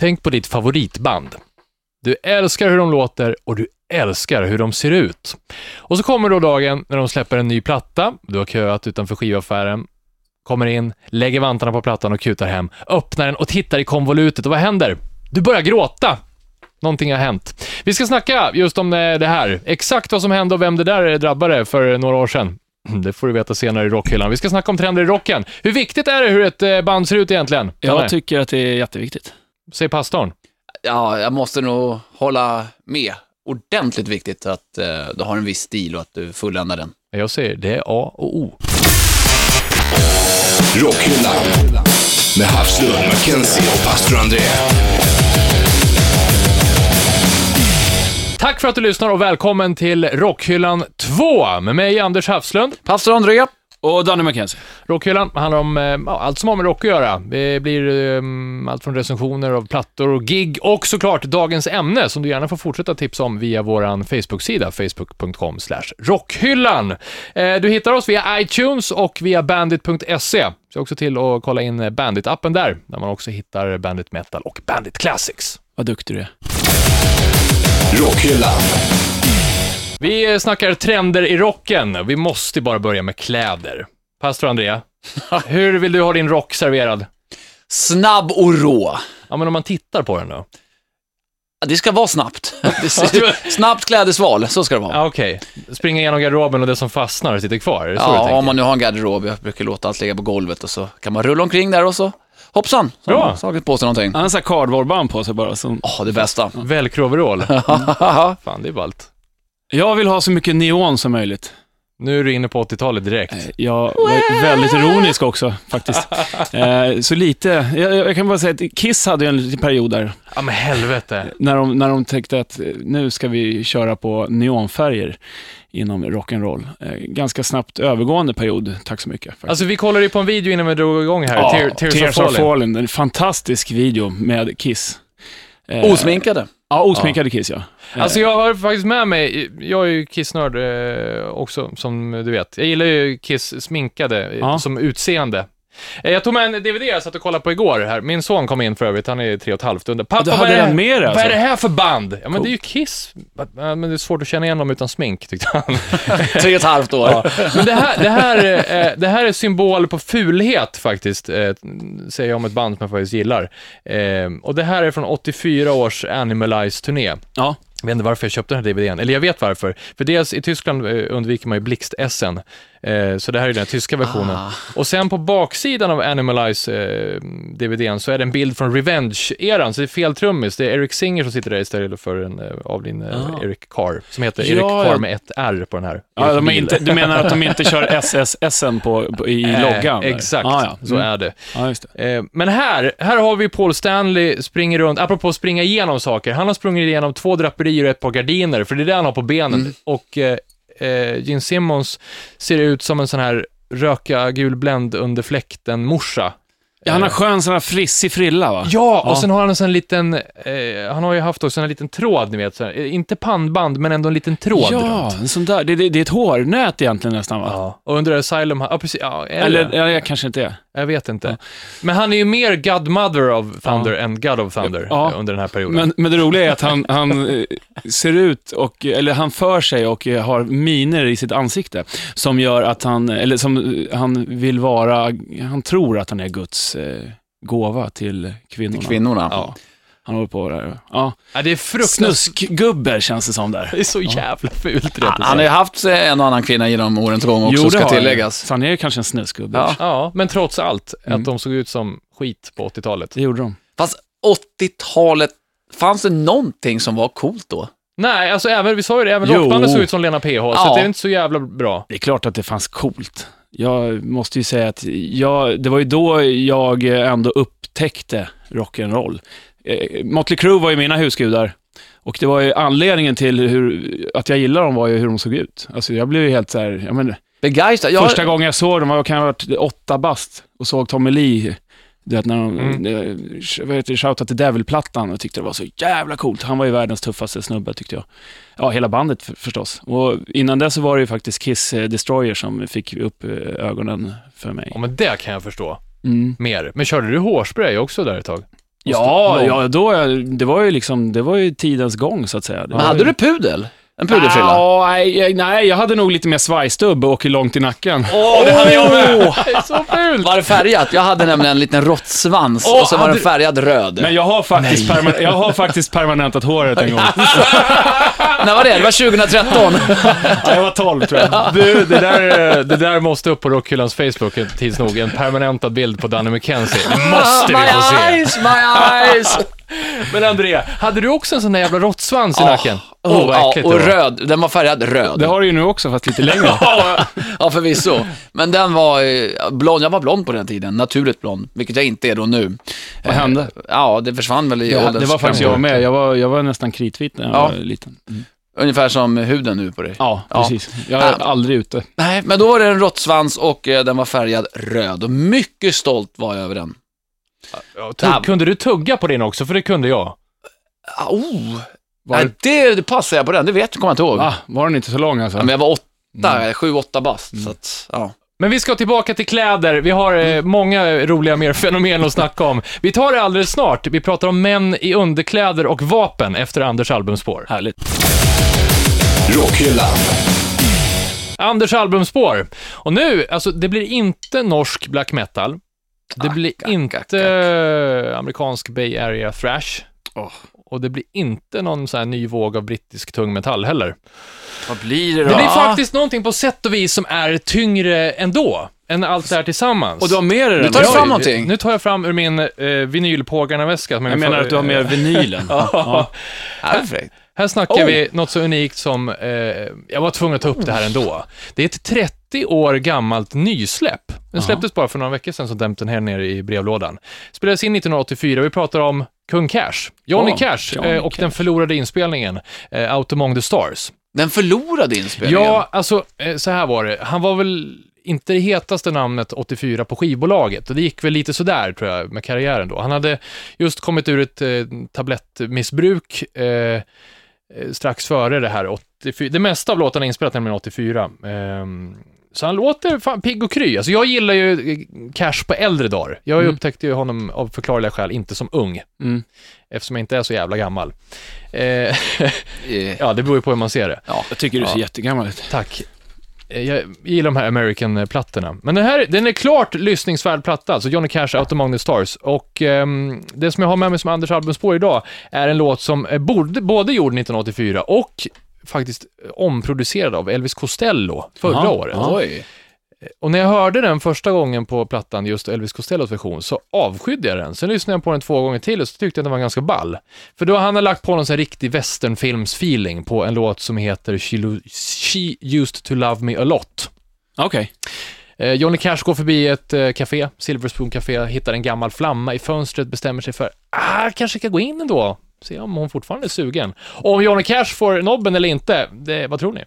Tänk på ditt favoritband. Du älskar hur de låter och du älskar hur de ser ut. Och så kommer då dagen när de släpper en ny platta, du har köat utanför skivaffären, kommer in, lägger vantarna på plattan och kutar hem, öppnar den och tittar i konvolutet och vad händer? Du börjar gråta. Någonting har hänt. Vi ska snacka just om eh, det här. Exakt vad som hände och vem det där drabbade för några år sedan. Det får du veta senare i rockhyllan. Vi ska snacka om trender i rocken. Hur viktigt är det hur ett eh, band ser ut egentligen? Jag tycker att det är jätteviktigt. Säg pastorn. Ja, jag måste nog hålla med. Ordentligt viktigt att eh, du har en viss stil och att du fulländar den. Jag säger det är A och O. Rockhyllan med Havslund, Mackenzie och pastor André. Tack för att du lyssnar och välkommen till Rockhyllan 2 med mig Anders Hafslund. Pastor André. Och Danny McKenzie. Rockhyllan handlar om eh, ja, allt som har med rock att göra. Det blir eh, allt från recensioner av plattor och gig och såklart dagens ämne som du gärna får fortsätta tipsa om via vår Facebook-sida, facebook.com rockhyllan. Eh, du hittar oss via iTunes och via bandit.se. Se också till att kolla in Bandit-appen där, där man också hittar Bandit Metal och Bandit Classics. Vad duktig du är. Rockhyllan. Vi snackar trender i rocken. Vi måste bara börja med kläder. Pastor Andrea, hur vill du ha din rock serverad? Snabb och rå. Ja, men om man tittar på den då? Ja, Det ska vara snabbt. Snabbt klädesval, så ska det vara. Ja, okej. Springa igenom garderoben och det som fastnar sitter kvar, är det så du Ja, tänker? om man nu har en garderob, jag brukar låta allt ligga på golvet och så kan man rulla omkring där och så hoppsan, så har man slagit på sig någonting. Han har så här cardboardband på sig bara. Som... Åh, det bästa. Velcro-overall. Fan, det är ballt. Jag vill ha så mycket neon som möjligt. Nu är du inne på 80-talet direkt. Jag var väldigt ironisk också, faktiskt. Eh, så lite, jag, jag kan bara säga att Kiss hade ju en liten period där, Ja, men helvete. när de, när de tänkte att eh, nu ska vi köra på neonfärger inom rock'n'roll. Eh, ganska snabbt övergående period, tack så mycket. Faktiskt. Alltså, vi kollade ju på en video innan vi drog igång här. Ja, Tear, Tears, of Falling. En fantastisk video med Kiss. Eh, Osminkade. Ja, osminkade Kiss ja. Alltså jag har faktiskt med mig, jag är ju Kiss-nörd eh, också, som du vet. Jag gillar ju Kiss sminkade, Ja. som utseende. Eh, Jag tog med en DVD jag satt och kollade på igår här. Min son kom in för övrigt, han är tre och ett halvt. Undrar, Pappa, du vad hade är, det, den med dig, vad är alltså? det här för band? Ja, men det är ju Kiss. Men det är svårt att känna igen dem utan smink, tyckte han. Tre och ett halvt år. Ja. Men det här, det, här, eh, det här är symbol på fulhet faktiskt, eh, säger jag om ett band som jag faktiskt gillar. Och det här är från 84 års Animalize-turné. ja. Jag vet inte varför jag köpte den här DVDn, eller jag vet varför. För dels i Tyskland undviker man ju blixt-Essen, eh, så det här är den tyska versionen. Ah. Och sen på baksidan av Animalize eh, DVDn så är det en bild från Revenge-eran, så det är fel trummis. Det är Eric Singer som sitter där istället för en eh, avliden eh, Ah. Eric Carr, som heter Ja, Eric Carr med ett R på den här. ja de inte, du menar att de inte kör SSSen på, på, i loggan? Exakt, Ah, ja. så Mm. är det. Det. Men här, här har vi Paul Stanley springer runt, apropå springa igenom saker. Han har sprungit igenom två draperier och ett par gardiner, för det är det han har på benen. Mm. Och eh, eh, Gene Simmons ser ut som en sån här röka gul bländ under fläkten-morsa. Ja, han har skön sån här frissig frilla va? Ja, och Ja. sen har han en sån liten, eh, han har ju haft också en liten tråd, ni vet, så här, eh, inte pannband, men ändå en liten tråd Ja, runt. en sån där. Det, det, det är ett hårnät egentligen nästan va? Ja. Och under Asylum, ja precis, ja, eller, Eller, jag kanske inte är. Jag vet inte. Men han är ju mer Godmother of Thunder än God of Thunder Ja. eh, under den här perioden. Men, men det roliga är att han, han eh, ser ut och, eller han för sig och eh, har miner i sitt ansikte som gör att han, eller som han vill vara, han tror att han är Guds eh, gåva till kvinnorna. Kvinnorna. Ja. Han håller på där. Ja. Ja, det är fruktansvärt. Snuskgubbe känns det som där. Det är så jävla fult rätt Han, han har ju haft en och annan kvinna genom årens gång också, det ska tilläggas. Så han är kanske en snuskgubbe. Ja. Ja, men trots allt, Mm. att de såg ut som skit på 80-talet. Det gjorde de. Fast 80-talet, fanns det någonting som var coolt då? Nej, alltså även, vi sa ju det, även Jo. rockbandet såg ut som Lena PH, så Ja. att det är inte så jävla bra. Det är klart att det fanns coolt. Jag måste ju säga att jag, det var ju då jag ändå upptäckte rock'n'roll. Eh, Motley Crue var ju mina husgudar. Och det var ju anledningen till hur, att jag gillade dem var ju hur de såg ut. Alltså jag blev ju helt så här, jag men, Begeistrad? Jag, första gången jag såg dem var jag kan ha varit åtta bast och såg Tommy Lee, du vet när de, Mm. vad heter det, Shout the Devil-plattan och tyckte det var så jävla coolt. Han var ju världens tuffaste snubbe tyckte jag. Ja, hela bandet för, förstås. Och innan det så var det ju faktiskt Kiss eh, Destroyer som fick upp eh, ögonen för mig. Ja, men det kan jag förstå Mm. mer. Men körde du hårspray också där ett tag? Ja, ja då, det var ju liksom, det var ju tidens gång så att säga. Men hade ju... du pudel? En pudelfrilla? Ja, nej, nej, jag hade nog lite mer svajstubb och långt i nacken. Åh, det hade jag med! Så fult! Var det färgat? Jag hade nämligen en liten råttsvans Åh, och så var den hade- färgad röd. Men jag har faktiskt, perma- jag har faktiskt permanentat håret en gång. När var det? Det var 2013. Ja, jag var 12 tror jag. Du, det där, det där måste upp på Rockhyllans Facebook tids nog. En permanentad bild på Danny McKenzie. Det måste vi my få se. eyes, my eyes! Men André, hade du också en sån där jävla råttsvans i Ja. nacken? Åh, Oh, vad ja, och det var. röd. Den var färgad röd. Det har du ju nu också, fast lite längre. Ja, förvisso. Men den var eh, blond. Jag var blond på den tiden, naturligt blond, vilket jag inte är då nu. Vad hände? Eh, Ja, det försvann väl i Ja, ålderns det var faktiskt jag med. Jag var, jag var nästan kritvit när jag Ja. var liten. Ungefär som huden nu på dig. Ja, Ja. precis. Jag är aldrig ute. Nej, men då var det en råttsvans och eh, den var färgad röd. Och mycket stolt var jag över den. Ja, tugg- kunde du tugga på din också? För det kunde jag. Ah, Oh, Var, Nej, det, det passar jag på den, det vet kommer jag inte ihåg. va? Var den inte så lång alltså? Ja, men jag var åtta, Mm. sju, åtta bast. Så att, ja. Men vi ska tillbaka till kläder. Vi har eh, många roliga mer fenomen att snacka om. Vi tar det alldeles snart. Vi pratar om män i underkläder och vapen efter Anders albumspår. Härligt. Rockhyllan. Anders albumspår. Och nu, alltså det blir inte norsk black metal. Det Ack, blir ack, inte eh, amerikansk Bay Area thrash. Åh. Och det blir inte någon så här ny våg av brittisk tung metall heller. Vad blir det då? Det blir faktiskt någonting på sätt och vis som är tyngre ändå, än allt det här tillsammans. Och du har med dig? Nu tar du Oj, fram någonting. Nu tar jag fram ur min eh, vinylpågarna-väska. Jag är menar för- att du har med vinylen. Ja. Perfekt. Här snackar Oh. vi något så unikt som, eh, jag var tvungen att ta upp det här ändå. Det är ett 30 år gammalt nysläpp. Den släpptes bara för några veckor sedan, så dämt den här nere i brevlådan. Spelades in 1984, vi pratar om Kung Cash. Johnny Oh, Cash Johnny eh, och den förlorade inspelningen, eh, Out Among the Stars. Den förlorade inspelningen. Ja, alltså eh, så här var det. Han var väl inte det hetaste namnet 84 på skivbolaget och det gick väl lite sådär tror jag med karriären då. Han hade just kommit ur ett eh, tablettmissbruk eh, strax före det här 84. Det mesta av låtarna är inspelat nämligen 84. Ehm, så han låter fan pigg och kry. Alltså jag gillar ju eh, Cash på äldre dagar. Jag Mm. upptäckte ju honom av förklarliga skäl inte som ung, Mm. eftersom jag inte är så jävla gammal. Eh, Eh, ja, det beror ju på hur man ser det. Jag tycker du ser Ja. jättegammal ut. Tack. Eh, Jag gillar de här American-plattorna. Men den här, den är klart lyssningsvärd platta, alltså Johnny Cash, Out Among the Stars. Och ehm, det som jag har med mig som Anders albumspår idag är en låt som är både, både gjord 1984 och faktiskt eh, omproducerad av Elvis Costello förra Aha. året. Oj. Och när jag hörde den första gången på plattan, just Elvis Costellos version, så avskydde jag den. Sen lyssnade jag på den två gånger till och så tyckte jag att den var ganska ball. För då har han lagt på någon sån här riktig westernfilms-feeling på en låt som heter She, She used to love me a lot. Okej. Eh, Johnny Cash går förbi ett eh, café, Silver Spoon Café, hittar en gammal flamma i fönstret, bestämmer sig för, ah, kanske ska gå in ändå. Se om hon fortfarande är sugen. Och om Johnny Cash får nobben eller inte, det, vad tror ni?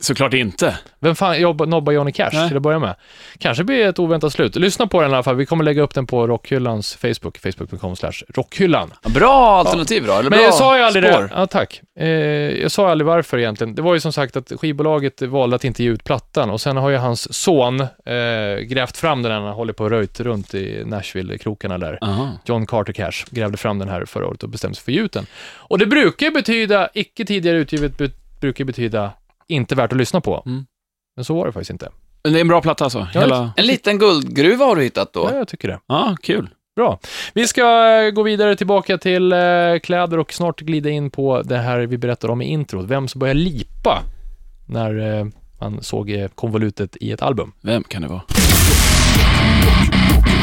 Såklart inte. Vem fan nobbar Johnny Cash Nej. till att börja med? Kanske blir det ett oväntat slut. Lyssna på den i alla fall. Vi kommer lägga upp den på Rockhyllans Facebook, facebook.com rockhyllan. Bra alternativ då, eller Men jag sa ju aldrig spår. det. Ja, tack. Eh, jag sa aldrig varför egentligen. Det var ju som sagt att skivbolaget valde att inte ge ut plattan och sen har ju hans son eh, grävt fram den när han håller på och röjt runt i Nashville-krokarna där. Aha. John Carter Cash grävde fram den här förra året och bestämde sig för att ge ut den. Och det brukar betyda, icke tidigare utgivet, brukar betyda inte värt att lyssna på. Mm. Men så var det faktiskt inte. Men det är en bra platta alltså? Hela... En liten guldgruva har du hittat då. Ja, jag tycker det. Ja, kul. Bra. Vi ska eh, gå vidare tillbaka till eh, kläder och snart glida in på det här vi berättade om i introt. Vem som började lipa när eh, man såg eh, konvolutet i ett album. Vem kan det vara?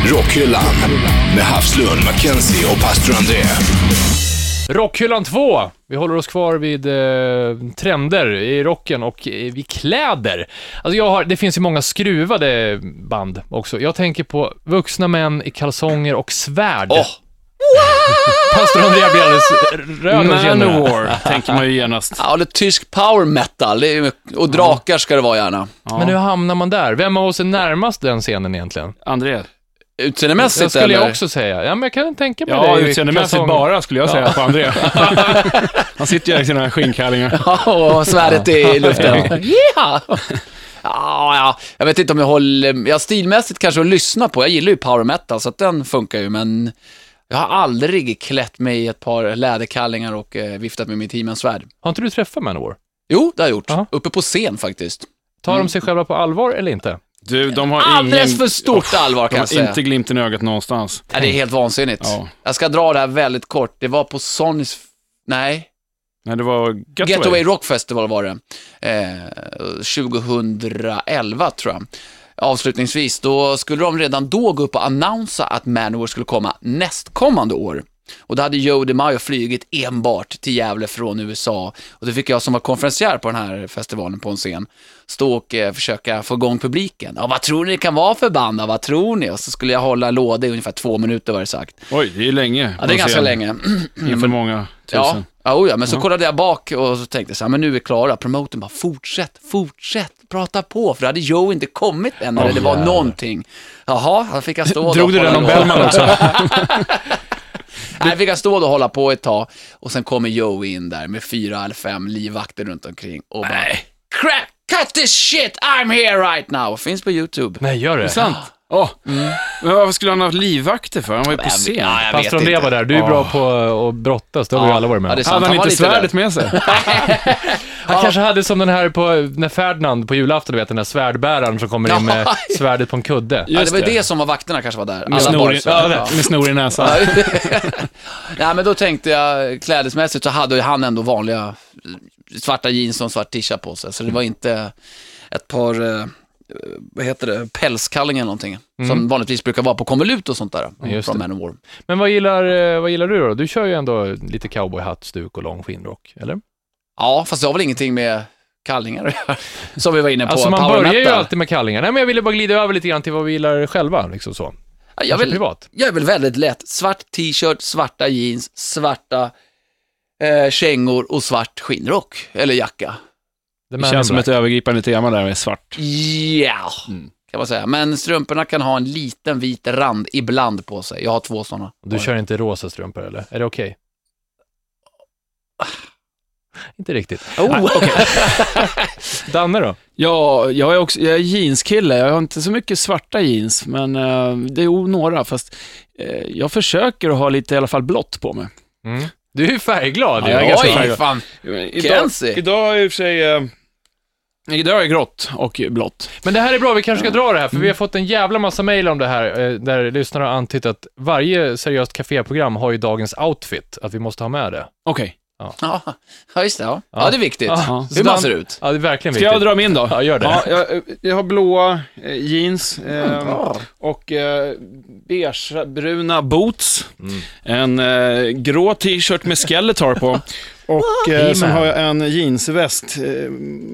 Rockhyllan. Med Havslund, Mackenzie och pastor André. Rockhyllan 2. Vi håller oss kvar vid eh, trender i rocken och eh, vid kläder. Alltså jag har, det finns ju många skruvade band också. Jag tänker på vuxna män i kalsonger och svärd. Åh, Pastor Andrea blir alldeles röd. Manowar, tänker man ju genast. ja, det är tysk power metal. Är, och drakar ska det vara gärna. Ja. Men hur hamnar man där? Vem av oss är närmast den scenen egentligen? André? Utseendemässigt Det skulle eller? jag också säga. Ja, men jag kan tänka mig Ja, det. utseendemässigt bara skulle jag säga på André. Han sitter ju i sina skinnkallingar. Ja, och svärdet är i luften. Ja. Ja, ja, jag vet inte om jag håller, ja stilmässigt kanske att lyssna på, jag gillar ju power metal så att den funkar ju men Jag har aldrig klätt mig i ett par läderkallingar och eh, viftat med mitt He-Man-svärd. Har inte du träffat Manowar? Jo, det har jag gjort. Ja. Uppe på scen faktiskt. Tar de sig själva på allvar eller inte? Du, de har Alldeles ingen... för stort allvar De kan jag har säga. inte glimten i ögat någonstans. Ja, det är helt vansinnigt. Ja. Jag ska dra det här väldigt kort. Det var på Sonys... Nej, Nej, det var Getaway. Getaway Rock Festival var det. Eh, 2011 tror jag. Avslutningsvis, då skulle de redan då gå upp och annonsa att Manowar skulle komma nästkommande år. Och då hade Joe DeMaio flugit enbart till Gävle från USA. Och då fick jag som var konferencier på den här festivalen på en scen, stå och eh, försöka få igång publiken. Ja, vad tror ni det kan vara för band? då? Vad tror ni? Och så skulle jag hålla låda i ungefär två minuter var det sagt. Oj, det är länge. Ja, det är ganska länge. Inför många Ja, tusen. ja, oh ja, men så kollade jag bak och så tänkte jag så här, men nu är vi klara. Promoten bara, fortsätt, fortsätt, prata på. För då hade Joe inte kommit än, eller Åh, det var jävlar. någonting. Jaha, då fick jag stå Drog du den om. Bellman också? Nej, fick jag stå och hålla på ett tag. Och sen kommer Joe in där med fyra eller fem livvakter runt omkring och bara, crap, cut this shit, I'm here right now. Finns på YouTube. Nej, gör det. Sant. Åh, men varför skulle han ha livvakter för? Han var ju på scen. Ja, jag Pastor vet André inte. var där. Du är bra på att brottas. Det har vi Ja. alla varit med Ja, om. det är sant. Hade han var inte lite svärdet med sig? Han kanske hade som den här på, när Ferdinand på julafton, du vet den där svärdbäraren som kommer in med Ja. svärdet på en kudde. Ja, det Just var ju det. det som var vakterna kanske var där. Med snor, i, ja, med snor i näsan. Nej, men då tänkte jag, klädesmässigt så hade ju han ändå vanliga eh, svarta jeans och en svart t-shirt på sig. Så det var inte ett par, eh, vad heter det, pälskallingar eller någonting. Som vanligtvis brukar vara på konvolut och sånt där. Just från det. Manowar. Men vad gillar, eh, vad gillar du då? Du kör ju ändå lite cowboyhatt, stuk och lång skinnrock, eller? Ja, fast det har väl ingenting med kallingar. Som vi var inne på, Alltså man börjar ju alltid med kallingar. Nej, men jag ville bara glida över lite grann till vad vi gillar själva, liksom så. Ja, jag, vill, privat. jag är väl väldigt lätt. Svart t-shirt, svarta jeans, svarta eh, kängor och svart skinnrock. Eller jacka. Det känns som ett övergripande tema där med svart. Ja, kan man säga. Men strumporna kan ha en liten vit rand ibland på sig. Jag har två sådana. Du kör inte rosa strumpor, eller? Är det okej? Inte riktigt. Oh. Danne då? Ja, jag är också jag är jeanskille. Jag har inte så mycket svarta jeans, men eh, det är några. Fast eh, jag försöker att ha lite i alla fall blått på mig. Mm. Du är ju färgglad. Ja, ju. jag är ganska Oj, färgglad. fan. Idag, Kenzie. idag är i och för sig... Eh, idag är det grått och blått. Men det här är bra, vi kanske ska dra det här, för vi har fått en jävla massa mejl om det här, eh, där lyssnare har antytt att varje seriöst caféprogram har ju dagens outfit, att vi måste ha med det. Okej. Ja, ja, just det. Ja, Ja. ja det är viktigt. Ja. Hur man ser ut. Ja, det är verkligen Ska viktigt. jag dra min då? Ja, gör det. Ja, jag, jag har blåa eh, jeans eh, och eh, beigebruna boots. Mm. En eh, grå t-shirt med Skeletor på. Och eh, sen har jag en jeansväst. Eh,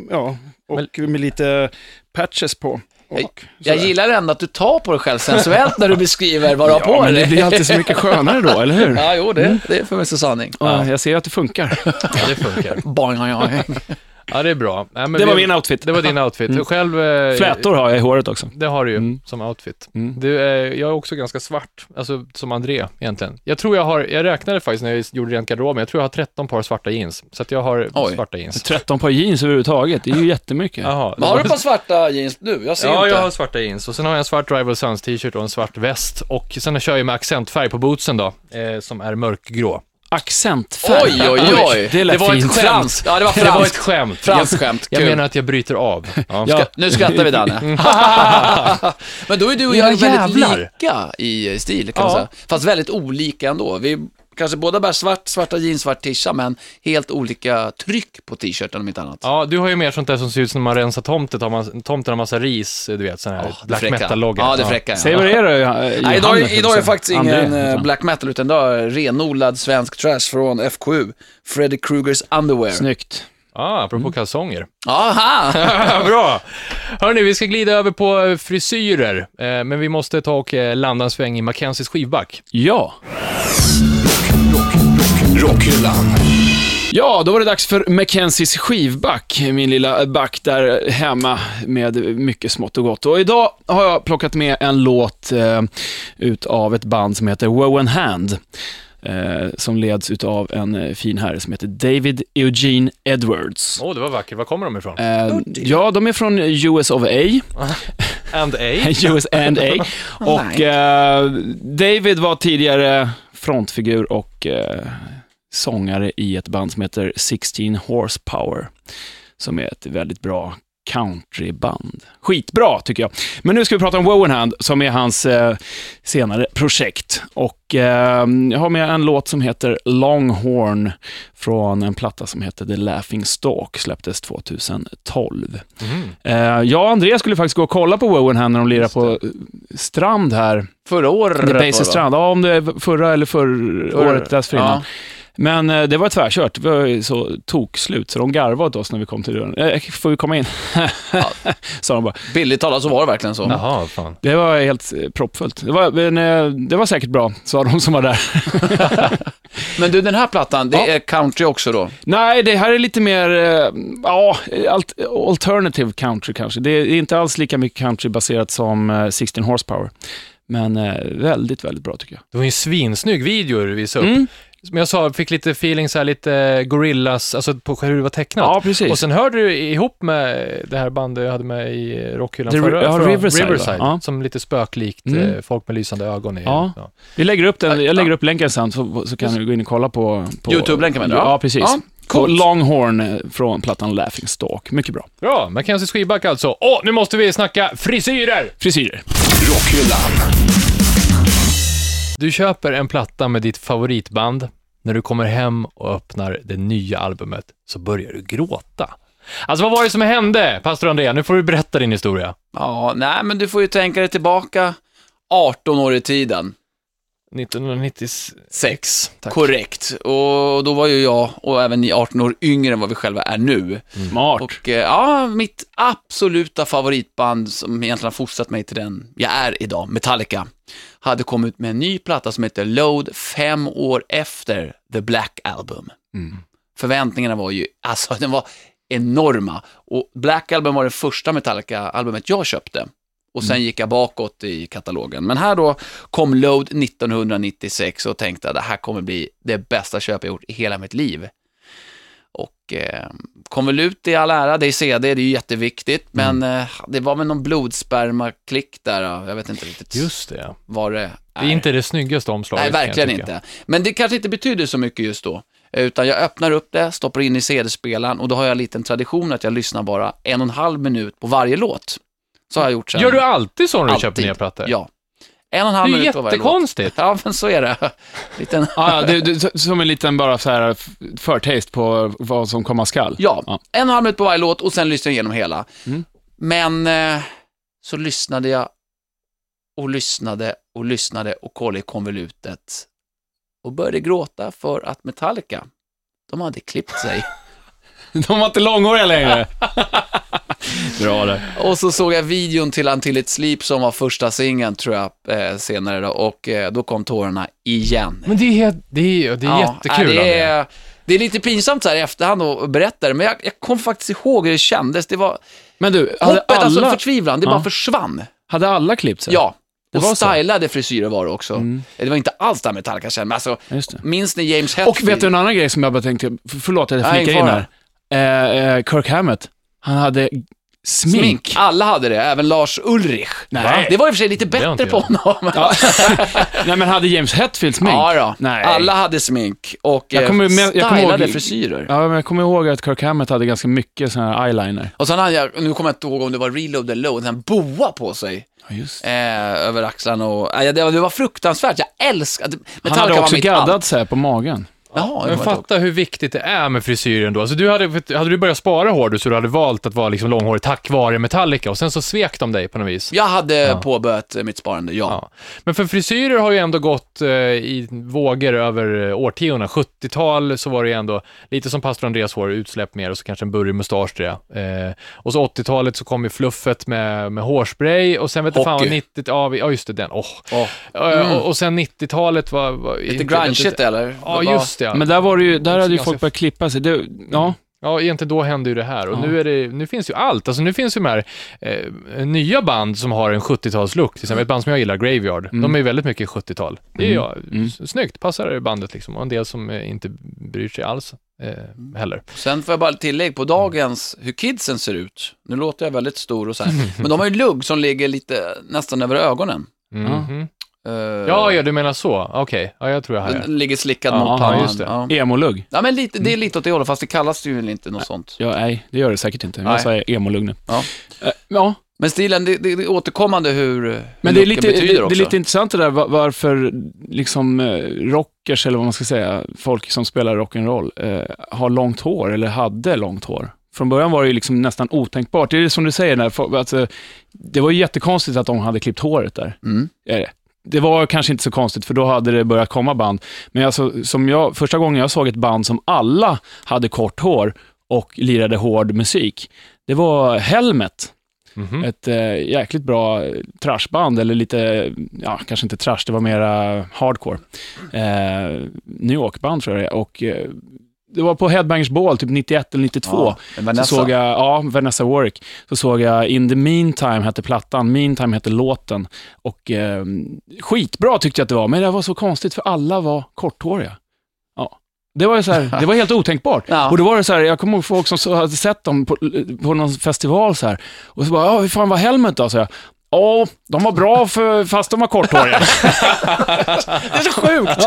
ja, och med lite patches på. Och Jag gillar ändå att du tar på dig själv sensuellt när du beskriver vad du har Ja, på men det dig. blir alltid så mycket skönare då, eller hur? Ja, jo, det, det är för mig så sanning. Ja, jag ser att det funkar. Ja, det funkar. Boing, boing, boing. Ja, det är bra. Nej, men Det var vi- min outfit. Det var din outfit. Mm. Själv... eh, Flätor har jag i håret också. Det har du ju Mm. som outfit. Mm. Du, eh, jag är också ganska svart, alltså som André egentligen. Jag tror jag har, jag räknade faktiskt när jag gjorde rent garderoben, jag tror jag har 13 par svarta jeans. Så att jag har Oj. svarta jeans. 13 par jeans överhuvudtaget, det är ju jättemycket. Jaha. Men har du på svarta jeans nu? Jag ser Ja, inte. jag har svarta jeans och sen har jag en svart Rival Sons t-shirt och en svart väst. Och sen kör jag med accentfärg på bootsen då, eh, som är mörkgrå. Accentfärg. Oj, oj, oj. Det, lät var ett fint. skämt. Franskt. Ja, det var Det var ett skämt. Franskt skämt. Jag Kul. menar att jag bryter av. Ja. Ja. Nu skrattar vi Danne. Men då är du och jag väldigt lika i stil kan man säga. Fast väldigt olika ändå. Vi kanske båda bär svart, svarta jeans, svart tisha, men helt olika tryck på t-shirten om inte annat. Ja, du har ju mer sånt där som ser ut som när man rensar tomten, har man, tomten har massa ris, du vet, sån här det black metal-logga. Ja, det fräcka. Säg ja. vad det är då, eh, Nej, Johannes, idag, höll idag är faktiskt ingen André, eh, han. black metal, utan idag är renodlad svensk trash från FKU. Freddy Krugers Underwear. Snyggt. Ah, apropå kalsonger. Aha! Bra! Hörni, vi ska glida över på eh, frisyrer, eh, men vi måste ta och eh, landa en sväng i Mackenzies skivback. Ja. Rockhyllan. Ja, då var det dags för Mackenzies skivback, min lilla back där hemma med mycket smått och gott. Och idag har jag plockat med en låt eh, utav ett band som heter Woe and Hand. Eh, som leds utav en eh, fin herre som heter David Eugene Edwards. Åh, oh, det var vackert. Var kommer de ifrån? Eh, ja, de är från US of A. And A. US and A. Och eh, David var tidigare frontfigur och eh, sångare i ett band som heter 16 Horsepower, som är ett väldigt bra countryband. Skitbra, tycker jag. Men nu ska vi prata om Wowenhand, som är hans eh, senare projekt. Och eh, jag har med en låt som heter Longhorn från en platta som heter The Laughing Stalk, släpptes 2012. Mhm. Eh, jag och Andreas skulle faktiskt gå och kolla på Wowenhand när de lirar på eh, Strand här. Förra året Basis? Strand. Ja, om det är förra eller förra Förra. året dessförinnan. Ja. Men eh, det var tvärkört. Det var så tokslut, så de garvade åt oss när vi kom till dörren. Eh, får vi komma in? Sa de bara. Billigt talat så var det verkligen så. Jaha, fan. Det var helt eh, proppfullt. Det var, men, eh, det var säkert bra, sa de som var där. Men du, den här plattan, det Ja. är country också då? Nej, det här är lite mer, eh, ja, alt, alternative country kanske. Det är inte alls lika mycket country baserat som eh, 16 Horsepower. Men eh, väldigt, väldigt bra tycker jag. Det var ju en svinsnygg video du visade upp. Mm. Som jag sa, fick lite feeling så här, lite gorillas, alltså på hur det var tecknat. Ja, precis. Och sen hörde du ihop med det här bandet jag hade med i rockhyllan The- förra, ja, förra Riverside, va? Ja. som lite spöklikt, Mm. eh, folk med lysande ögon. I, Ja. Vi lägger upp den, jag lägger upp länken sen så, så kan du gå in och kolla på... på YouTube-länken menar du? Ja, precis. Ja, på coolt. Longhorn eh, från plattan Laughing Stalk. Mycket bra. Bra, Mackenzie Skivback alltså. Åh, nu måste vi snacka frisyrer! Frisyrer. Rockhyllan. Du köper en platta med ditt favoritband. När du kommer hem och öppnar det nya albumet så börjar du gråta. Alltså vad var det som hände, pastor Andrea? Nu får du berätta din historia. Ja, nej men du får ju tänka dig tillbaka 18 år i tiden. 1996. Sex. Tack. Korrekt. Och då var ju jag, och även ni, 18 år yngre än vad vi själva är nu. Smart. Och eh, ja, mitt absoluta favoritband som egentligen har fostrat mig till den jag är idag, Metallica, hade kommit ut med en ny platta som heter Load fem år efter The Black Album. Mm. Förväntningarna var ju, alltså den var enorma. Och Black Album var det första Metallica-albumet jag köpte. Och sen gick jag bakåt i katalogen. Men här då kom Load 1996 och tänkte att det här kommer bli det bästa köp jag gjort i hela mitt liv. Och eh, kom väl ut i all ära, det är CD, det är ju jätteviktigt, men eh, det var väl någon blodspermaklick där, ja. jag vet inte riktigt Just det, vad det Det är inte det snyggaste omslaget. Nej, verkligen inte. Men det kanske inte betyder så mycket just då. Utan jag öppnar upp det, stoppar in i CD-spelaren och då har jag en liten tradition att jag lyssnar bara en och en halv minut på varje låt. Så har jag gjort sen. Gör du alltid så när du Alltid. köper nya plattor? Ja. En och en Det halv är minut på varje låt. jättekonstigt. Ja, men så är det. Liten... Ja, det, det, som en liten bara så här förtaste på vad som komma skall. Ja, Ja. en och en halv minut på varje låt och sen lyssnar jag igenom hela. Mm. Men eh, så lyssnade jag och lyssnade och lyssnade och kollade i konvolutet och började gråta för att Metallica, de hade klippt sig. De var inte långhåriga längre. Bra det. Och så såg jag videon till Until It Sleep som var första singeln tror jag eh, senare då och eh, då kom tårarna igen. Men det är, helt- det är, det är Ja, jättekul. det, Andrea. är, det är lite pinsamt så här i efterhand att berätta det, men jag, jag kom faktiskt ihåg hur det kändes. Det var Men du, hade hoppet, alltså alla, förtvivlan, det Ja. bara försvann. hade alla klippt sig? Ja, Det och var så. stylade frisyrer var det också. Mm. Det var inte alls det här Metallica kände, men alltså, Just det. minns ni James Hetfield? Och vet du en annan grej som jag bara tänkte, f- förlåt att jag Nej, flikar in fara. här. Eh, eh, Kirk Hammett, han hade smink. Smink. Alla hade det, även Lars Ulrich. Nej. Det var i och för sig lite bättre på honom. Ja. Nej men hade James Hetfield smink? Ja, då. Nej. Alla hade smink och Jag eh, kommer med- jag kommer stylade ihåg- frisyrer. Ja, men jag kommer ihåg att Kirk Hammett hade ganska mycket sån här eyeliner. Och sen hade jag, nu kommer jag inte ihåg om det var reload eller load, en boa på sig. Ja, just Eh, över axlarna och, eh, det, var, det var fruktansvärt. Jag älskade, Han hade också gaddat sig på magen. Jaha, det Men fatta hur viktigt det är med frisyren då. Alltså du hade, hade du börjat spara hår du, så du hade valt att vara liksom långhårig tack vare Metallica och sen så svek de dig på något vis. Jag hade Ja. påbörjat eh, mitt sparande, ja. Ja. Men för frisyrer har ju ändå gått eh, i vågor över eh, årtiondena. 70-tal så var det ju ändå lite som pastor Andreas hår, utsläpp mer och så kanske en burrig mustasch tror jag. Eh, och så 80-talet så kom ju fluffet med, med hårspray och sen vet jag fan vad Hockey. 90 ja, ja just det, den. Oh. Åh. Eh, och, och sen 90-talet var... var Lite grungeigt eller? Ja, just det. Ja. Men där var det ju, där hade ju folk börjat klippa sig. Det, ja, Ja, egentligen då hände ju det här. Och Ja. nu, är det, nu finns ju allt. Alltså nu finns ju de här eh, nya band som har en 70-talslook. Till exempel ett band som jag gillar, Graveyard. Mm. De är ju väldigt mycket 70-tal. Det är Mm. ja, Mm. s- snyggt, passar bandet liksom. Och en del som eh, inte bryr sig alls eh, heller. Sen får jag bara tillägg på dagens, hur kidsen ser ut. Nu låter jag väldigt stor och så här. Men de har ju lugg som ligger lite nästan över ögonen. Mhm. Eh, Ja, ja, du menar så. Okej, ja, jag tror jag har det. Den ligger slickad Ja, mot ja, pannan. just det. Ja. Emolugg? ja, men lite, det är lite åt det hållet, fast det kallas ju väl inte något sånt. Ja, nej, det gör det säkert inte. Nej. Jag säger emolugg nu. Ja. Eh, ja, Men stilen, det, det, det är återkommande hur, hur men det är, lite, det, betyder det är också. lite intressant det där va- varför liksom eh, rockers, eller vad man ska säga, folk som spelar rock'n'roll, eh, har långt hår, eller hade långt hår. Från början var det ju liksom nästan otänkbart. Det är som du säger, när, folk- alltså, det var ju jättekonstigt att de hade klippt håret där. Mm. är det. Det var kanske inte så konstigt, för då hade det börjat komma band. Men alltså, som jag, första gången jag såg ett band som alla hade kort hår och lirade hård musik, det var Helmet. Mhm. Ett eh, jäkligt bra eh, trashband, eller lite, ja, kanske inte trash, det var mera hardcore. Eh, New York-band tror jag det är. Och eh, det var på Headbangers Ball, typ 91 eller 92. Ja, Vanessa. Så såg jag, ja, Vanessa Warwick. Så såg jag In the Meantime hette plattan, Meantime hette låten. Och eh, skitbra tyckte jag att det var, men det var så konstigt för alla var korthåriga. Ja. Det var, så här, det var helt otänkbart. Ja. Och då var det så här, jag kommer ihåg folk som hade sett dem på, på någon festival så här. Och så bara, ja, hur fan var Helmet då? Så jag, Ja, de var bra för, fast de var korthåriga. Det är så sjukt!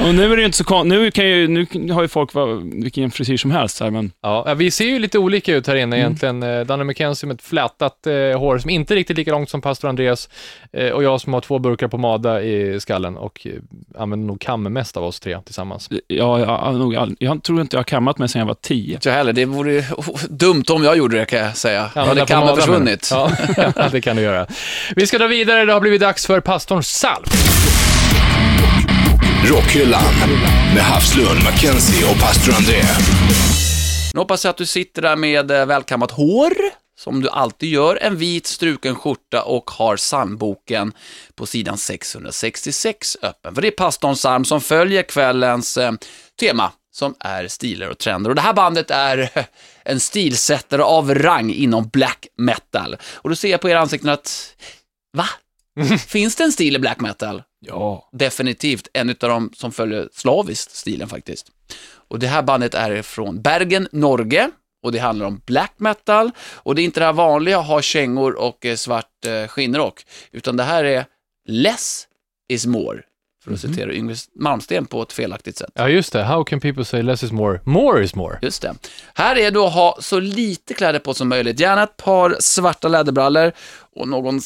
och nu är det ju inte så kon- nu, kan ju, nu har ju folk vilken frisyr som helst, så här, men Ja, vi ser ju lite olika ut här inne Mm. egentligen. Eh, Danny McKenzie med ett flätat eh, hår som inte är riktigt lika långt som pastor Andreas eh, och jag som har två burkar pomada i skallen och eh, använder nog kam mest av oss tre tillsammans. ja, jag, all- jag tror inte jag har kammat mig sedan jag var tio. Inte jag heller. Det vore ju dumt om jag gjorde det kan jag säga. Då hade Använda kammen försvunnit. Ja, det kan du göra. Vi ska dra vidare. Det har blivit dags för pastorn Salv. Rockhyllan med Havslund, Mackenzie och pastor André. Nu hoppas jag att du sitter där med eh, välkammat hår, som du alltid gör, en vit struken skjorta och har psalmboken på sidan 666 öppen. För det är pastorns psalm som följer kvällens eh, tema, som är stilar och trender. Och det här bandet är en stilsättare av rang inom black metal. Och då ser jag på era ansikten att, va? Finns det en stil i black metal? Ja. definitivt en av de som följer slaviskt stilen faktiskt. Och det här bandet är från Bergen, Norge. Och det handlar om black metal. Och det är inte det här vanliga, ha kängor och eh, svart eh, skinnrock. Utan det här är less is more. För att citera Yngve Malmsten på ett felaktigt sätt. Ja, just det. How can people say less is more? More is more. Just det. Här är då att ha så lite kläder på som möjligt. Gärna ett par svarta läderbrallor och någon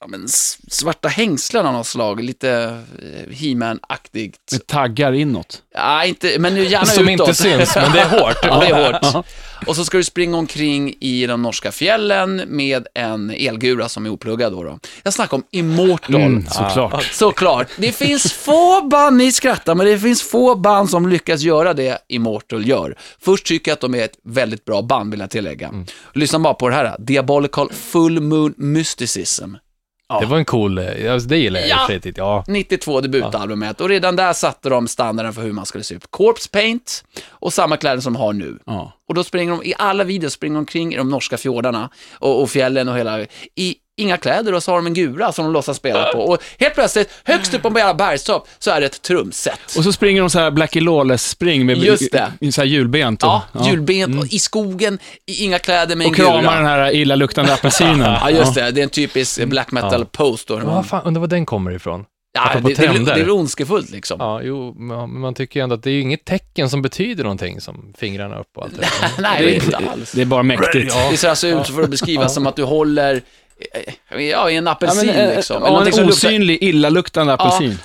ja, men, svarta hängslen av något slag. Lite eh, He-Man-aktigt. Med taggar inåt. Ja, inte, men nu gärna Som utåt. inte syns, men det är hårt. Ja, det är hårt. Och så ska du springa omkring i de norska fjällen med en elgura som är opluggad då. då. Jag snackar om Immortal. Mm, såklart. Såklart. Det finns få band, ni skrattar, men det finns få band som lyckas göra det Immortal gör. Först tycker jag att de är ett väldigt bra band, vill jag tillägga. Lyssna bara på det här. Diabolical Full Moon Mysticism. Det var en cool, eh, alltså, det gillar jag Ja. ja. fritid. Ja. 92 debutalbumet och redan där satte de standarden för hur man skulle se ut. Corpse paint och samma kläder som de har nu. Ja. Och då springer de, i alla videos springer de omkring i de norska fjordarna och, och fjällen och hela, i inga kläder och så har de en gura som de låtsas spela på. Och helt plötsligt, högst upp på en jävla bergstopp, så är det ett trumset. Och så springer de så här Blackie Lawless-spring med Just det. i så här hjulbent. Och, Ja, hjulbent och i skogen, i inga kläder med en Och kramar gura. den här illaluktande apelsinen. Ja, just det. Det är en typisk black metal pose då. Men Vad fan, undrar var den kommer ifrån? Ja, apropå det, det, det är väl ondskefullt liksom. Ja, jo, men man tycker ju ändå att det är ju inget tecken som betyder någonting, som fingrarna upp och allt det. Nej, det är inte alls. Det är bara mäktigt. Ja. Det ser alltså ut för att beskriva som att du håller ja, i en apelsin eh, liksom. Ja, en luktar- osynlig, illaluktande apelsin.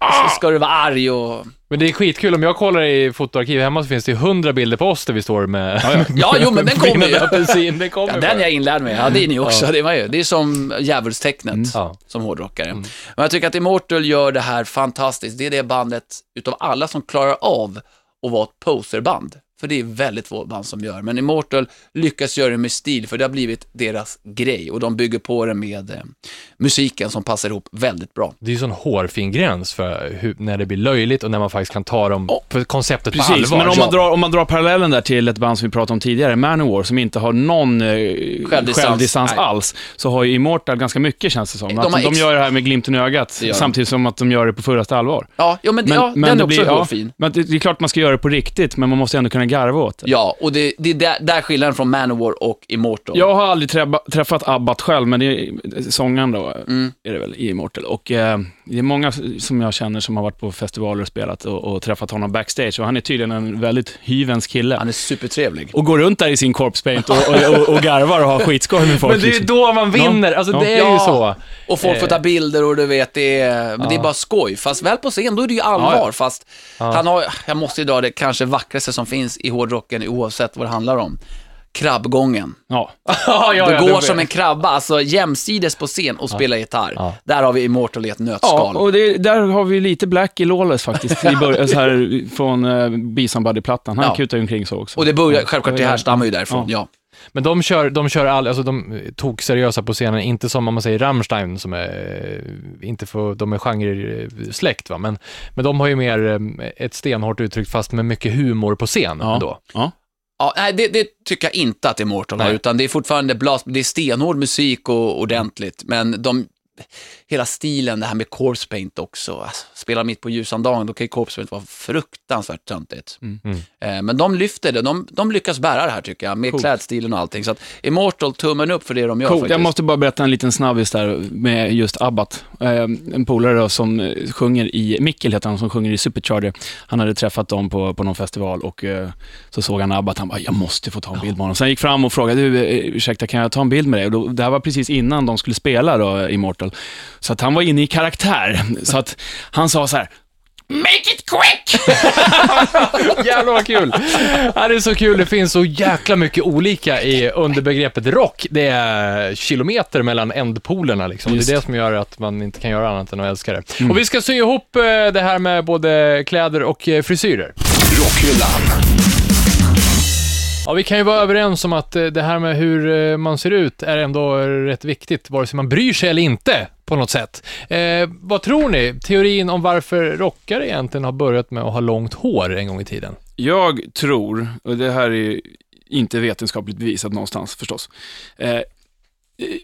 så ska du vara arg och... Men det är skitkul, om jag kollar i fotoarkiv hemma så finns det ju hundra bilder på oss där vi står med... Ja, jo, men den kommer ju. apelsin, den kommer Ja, den är jag inlärd med. Ja, det är ni också. Det, var ju, det är som djävulstecknet Ja. som hårdrockare. Men jag tycker att Immortal gör det här fantastiskt. Det är det bandet utav alla som klarar av att vara ett poserband. För det är väldigt få band som gör. Men Immortal lyckas göra det med stil, för det har blivit deras grej. Och de bygger på det med eh, musiken som passar ihop väldigt bra. Det är ju sån hårfin gräns för hur, när det blir löjligt och när man faktiskt kan ta dem, för konceptet på Precis, allvar. men om Ja. man, drar, om man drar parallellen där till ett band som vi pratade om tidigare, Manowar, som inte har någon eh, Självdistans. självdistans, alls, så har ju Immortal ganska mycket känns det som. De Att de, gör det här med glimten i ögat, samtidigt som att de gör det på fullaste allvar. Ja, ja men, ja, den är det också blir- ja, hårfin. Men det, det är klart man ska göra det på riktigt, men man måste ändå kunna garva åt. Ja, och det, det är där, där skillnaden från Manowar och Immortal. Jag har aldrig träffa, träffat Abbat själv, men det är sångaren då, Mm. är det väl, i Immortal. Och eh, det är många som jag känner som har varit på festivaler och spelat och, och träffat honom backstage. Och han är tydligen en väldigt hyvens kille. Han är supertrevlig. Och går runt där i sin corpse paint och, och, och, och garvar och har skitskoj med folk. Men det är ju liksom. då man vinner, alltså Ja. det är ju Ja. så. Och folk får Eh. ta bilder och du vet, det är, men det är bara skoj. Fast väl på scen, då är det ju allvar. Ja, ja. Fast han har, jag måste ju dra det kanske vackraste som finns i hårdrocken oavsett vad det handlar om. Krabbgången. Ja. ja, ja, du ja, går det- som en krabba, alltså jämsides på scen och spelar gitarr. Ja. Där har vi Immortal i ett Ja, nötskal. och det, där har vi lite Black i Lawless faktiskt, i början, så här, från uh, Besom Buddy-plattan. Han Ja. kutar ju omkring så också. Och det börjar, Ja. självklart, det härstammar ju därifrån, ja. Men de kör, de kör all, alltså de tog seriösa på scenen, inte som om man säger Rammstein som är, inte för, de är genresläkt va, men, men de har ju mer eh, ett stenhårt uttryck fast med mycket humor på scen Ja. ändå. Ja. Ja, nej, det, det tycker jag inte att Immortal har, utan det är fortfarande blast, det är stenhård musik och ordentligt, men de, hela stilen, det här med corpse paint också, alltså, spela mitt på ljusan dagen, då kan ju corpse paint vara fruktansvärt töntigt. Mm. Mm. Eh, men de lyfter det, de, de lyckas bära det här tycker jag, med Coolt. klädstilen och allting, så att Immortal, tummen upp för det de gör Cool. faktiskt. Jag måste bara berätta en liten snabbis där med just Abbat. Eh, en polare som eh, sjunger i, Mikkel heter han, som sjunger i Supercharger. Han hade träffat dem på, på någon festival och eh, så såg han Abbat. Han bara, jag måste få ta en bild med honom. Sen gick fram och frågade, du, eh, ursäkta, kan jag ta en bild med dig? Och då, det här var precis innan de skulle spela då, Immortal. Så att han var inne i karaktär. Så att han sa så här, Make it quick! Jävlar vad kul! Ja, det är så kul, det finns så jäkla mycket olika i underbegreppet rock. Det är kilometer mellan ändpolerna liksom. Det är det som gör att man inte kan göra annat än att älska det. Och vi ska sy ihop eh, det här med både kläder och eh, frisyrer. Rockhyllan. Ja, vi kan ju vara överens om att eh, det här med hur man ser ut är ändå rätt viktigt, vare sig man bryr sig eller inte på något sätt. Eh, vad tror ni? Teorin om varför rockare egentligen har börjat med att ha långt hår en gång i tiden? Jag tror, och det här är inte vetenskapligt bevisat någonstans förstås. Eh,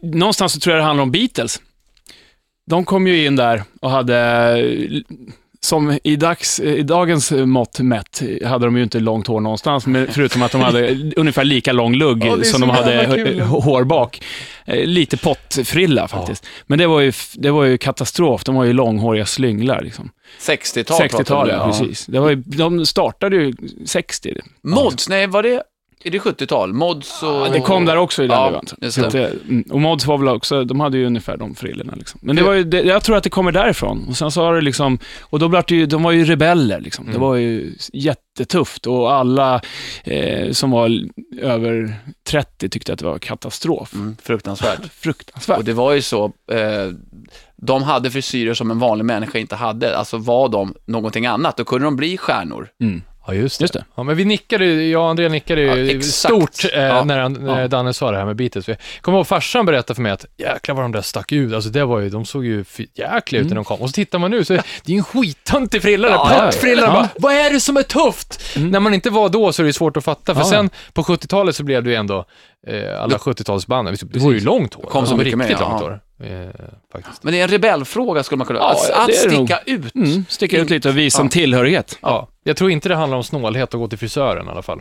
någonstans så tror jag det handlar om Beatles. De kom ju in där och hade, som i, dags, i dagens mått mätt, hade de ju inte långt hår någonstans, men förutom att de hade ungefär lika lång lugg Ja, som de hade hår bak. Eh, lite pottfrilla faktiskt. Men det var, ju, det var ju katastrof, de var ju långhåriga slynglar. Liksom. 60-tal 60-tal, ja, precis. Det var ju, de startade ju 60. Mods, nej, var det, är det 70-tal? Mods och... Ja, det kom där också i den Ja, just det. det- mm, Och Mods var väl också, de hade ju ungefär de frillorna liksom. Men det var ju, det, jag tror att det kommer därifrån. Och sen så har det liksom, och då blev det ju, de var ju rebeller liksom. Det Mm. var ju jättetufft och alla eh, som var över 30 tyckte att det var katastrof. Mm, fruktansvärt. Fruktansvärt. Och det var ju så, eh, de hade frisyrer som en vanlig människa inte hade. Alltså var de någonting annat, då kunde de bli stjärnor. Mm. Ja, just det. Just det. Ja, men vi nickade, ju- jag och André nickade ju Ja, stort eh, Ja. när, han, när Ja. Danne sa det här med Beatles. Jag kommer ihåg farsan berättade för mig att jäklar vad de där stack ut. Alltså det var ju, de såg ju för jäkliga ut när de kom. Och så tittar man nu så det är ju en skittöntig frilla där, Ja, pottfrilla. Ja. Bara, Vad är det som är tufft? Mm. När man inte var då så är det svårt att fatta. För sen på 70-talet så blev det ju ändå eh, alla 70-talsbanden. Det var ju långt hår. Kom så alltså, mycket riktigt mer, långt hår. Eh, faktiskt. Men det är en rebellfråga skulle man kunna... Ja, att att nog. sticka ut. Mm, sticka ut lite och visa en Ja. tillhörighet. Ja. Jag tror inte det handlar om snålhet att gå till frisören i alla fall.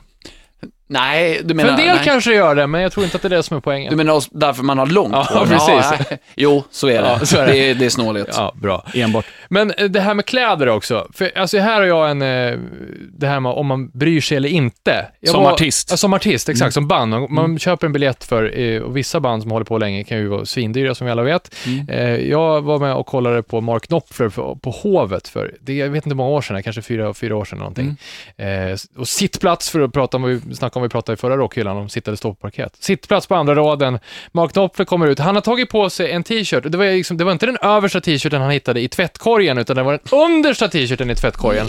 Nej, du För menar... en del nej. kanske gör det, men jag tror inte att det är det som är poängen. Du menar därför man har långt Ja, hår? precis. nej. Jo, så är det. Ja, så är det. det. är, det är snåligt. Ja, bra. Enbart. Men eh, det här med kläder också. För alltså här har jag en, eh, det här med om man bryr sig eller inte. Jag Som artist. Ja, som artist, exakt. Mm. Som band. Man, man köper en biljett för, eh, och vissa band som håller på länge kan ju vara svindyra som vi alla vet. Mm. Jag var med och kollade på Mark Knopfler på, Hovet för, det, jag vet inte hur många år sedan, kanske fyra, fyra år sedan någonting. Mm. Och sittplats för att prata om, vad vi snackade om vi pratade i förra rockhyllan, om sitta eller stå på parkett. Sittplats på andra raden, Mark Knopfler kommer ut, han har tagit på sig en t-shirt, det var, liksom, det var inte den översta t-shirten han hittade i tvättkorgen, utan det var den understa t-shirten i tvättkorgen.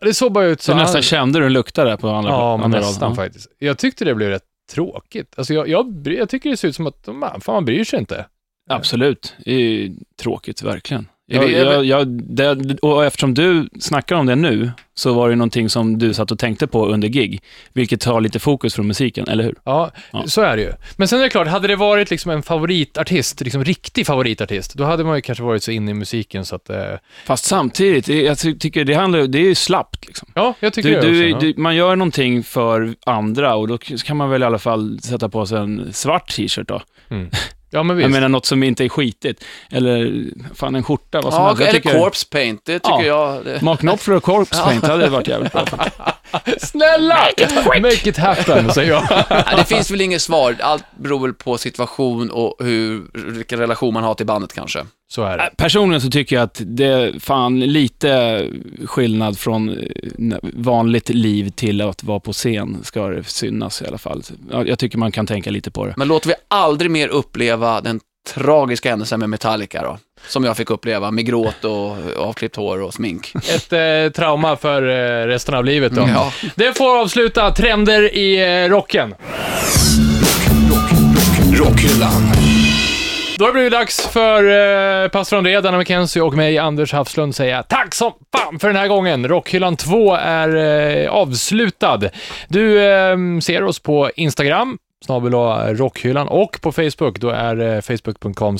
Det såg bara ut Så så. nästan han, kände du en lukta där på andra, ja, men andra nästan raden. faktiskt. Jag tyckte det blev rätt tråkigt. Alltså jag, jag, jag tycker det ser ut som att, man, fan man bryr sig inte. Absolut. Det är tråkigt, verkligen. Jag, jag, jag, det, och eftersom du snackar om det nu, så var det någonting som du satt och tänkte på under gig, vilket tar lite fokus från musiken, eller hur? Ja, Ja. så är det ju. Men sen är det klart, hade det varit liksom en favoritartist, liksom riktig favoritartist, då hade man ju kanske varit så inne i musiken så att... Eh, Fast samtidigt, jag ty- tycker det handlar det är ju slappt liksom. ja, jag tycker Du, det du, också. ja. du, man gör någonting för andra och då kan man väl i alla fall sätta på sig en svart t-shirt då. Ja, men visst. Jag menar något som inte är skitigt. Eller fan en skjorta, vad som Ja, helst. Eller tycker- corpse paint, det tycker Ja. jag. Det... Mark Knopfler och Corpse Paint hade varit jävligt bra. Snälla! Make it, happen, säger jag. Det finns väl inget svar, allt beror väl på situation och hur, vilken relation man har till bandet kanske. Så är det. Personligen så tycker jag att det är fan lite skillnad från eh, vanligt liv till att vara på scen, ska det synas i alla fall. Ja, Jag tycker man kan tänka lite på det. Men låter vi aldrig mer uppleva den tragiska händelsen med Metallica då? Som jag fick uppleva med gråt och avklippt hår och smink. Ett eh, trauma för eh, resten av livet då. Ja. Det får avsluta trender i eh, rocken. Rockhyllan. Då har det blivit dags för eh, pastor André, Danne McKenzie och mig, Anders Hafslund, säga tack som fan för den här gången. Rockhyllan 2 är eh, avslutad. Du eh, ser oss på Instagram, snabel rockhyllan och på Facebook, då är eh, facebook.com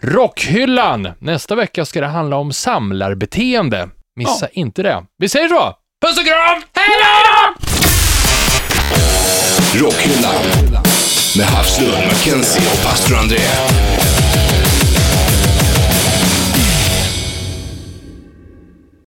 rockhyllan. Nästa vecka ska det handla om samlarbeteende. Missa inte det. Vi säger så! Puss och kram! Hej då! Rockhyllan. Med Havslund, Mackenzie och pastor André.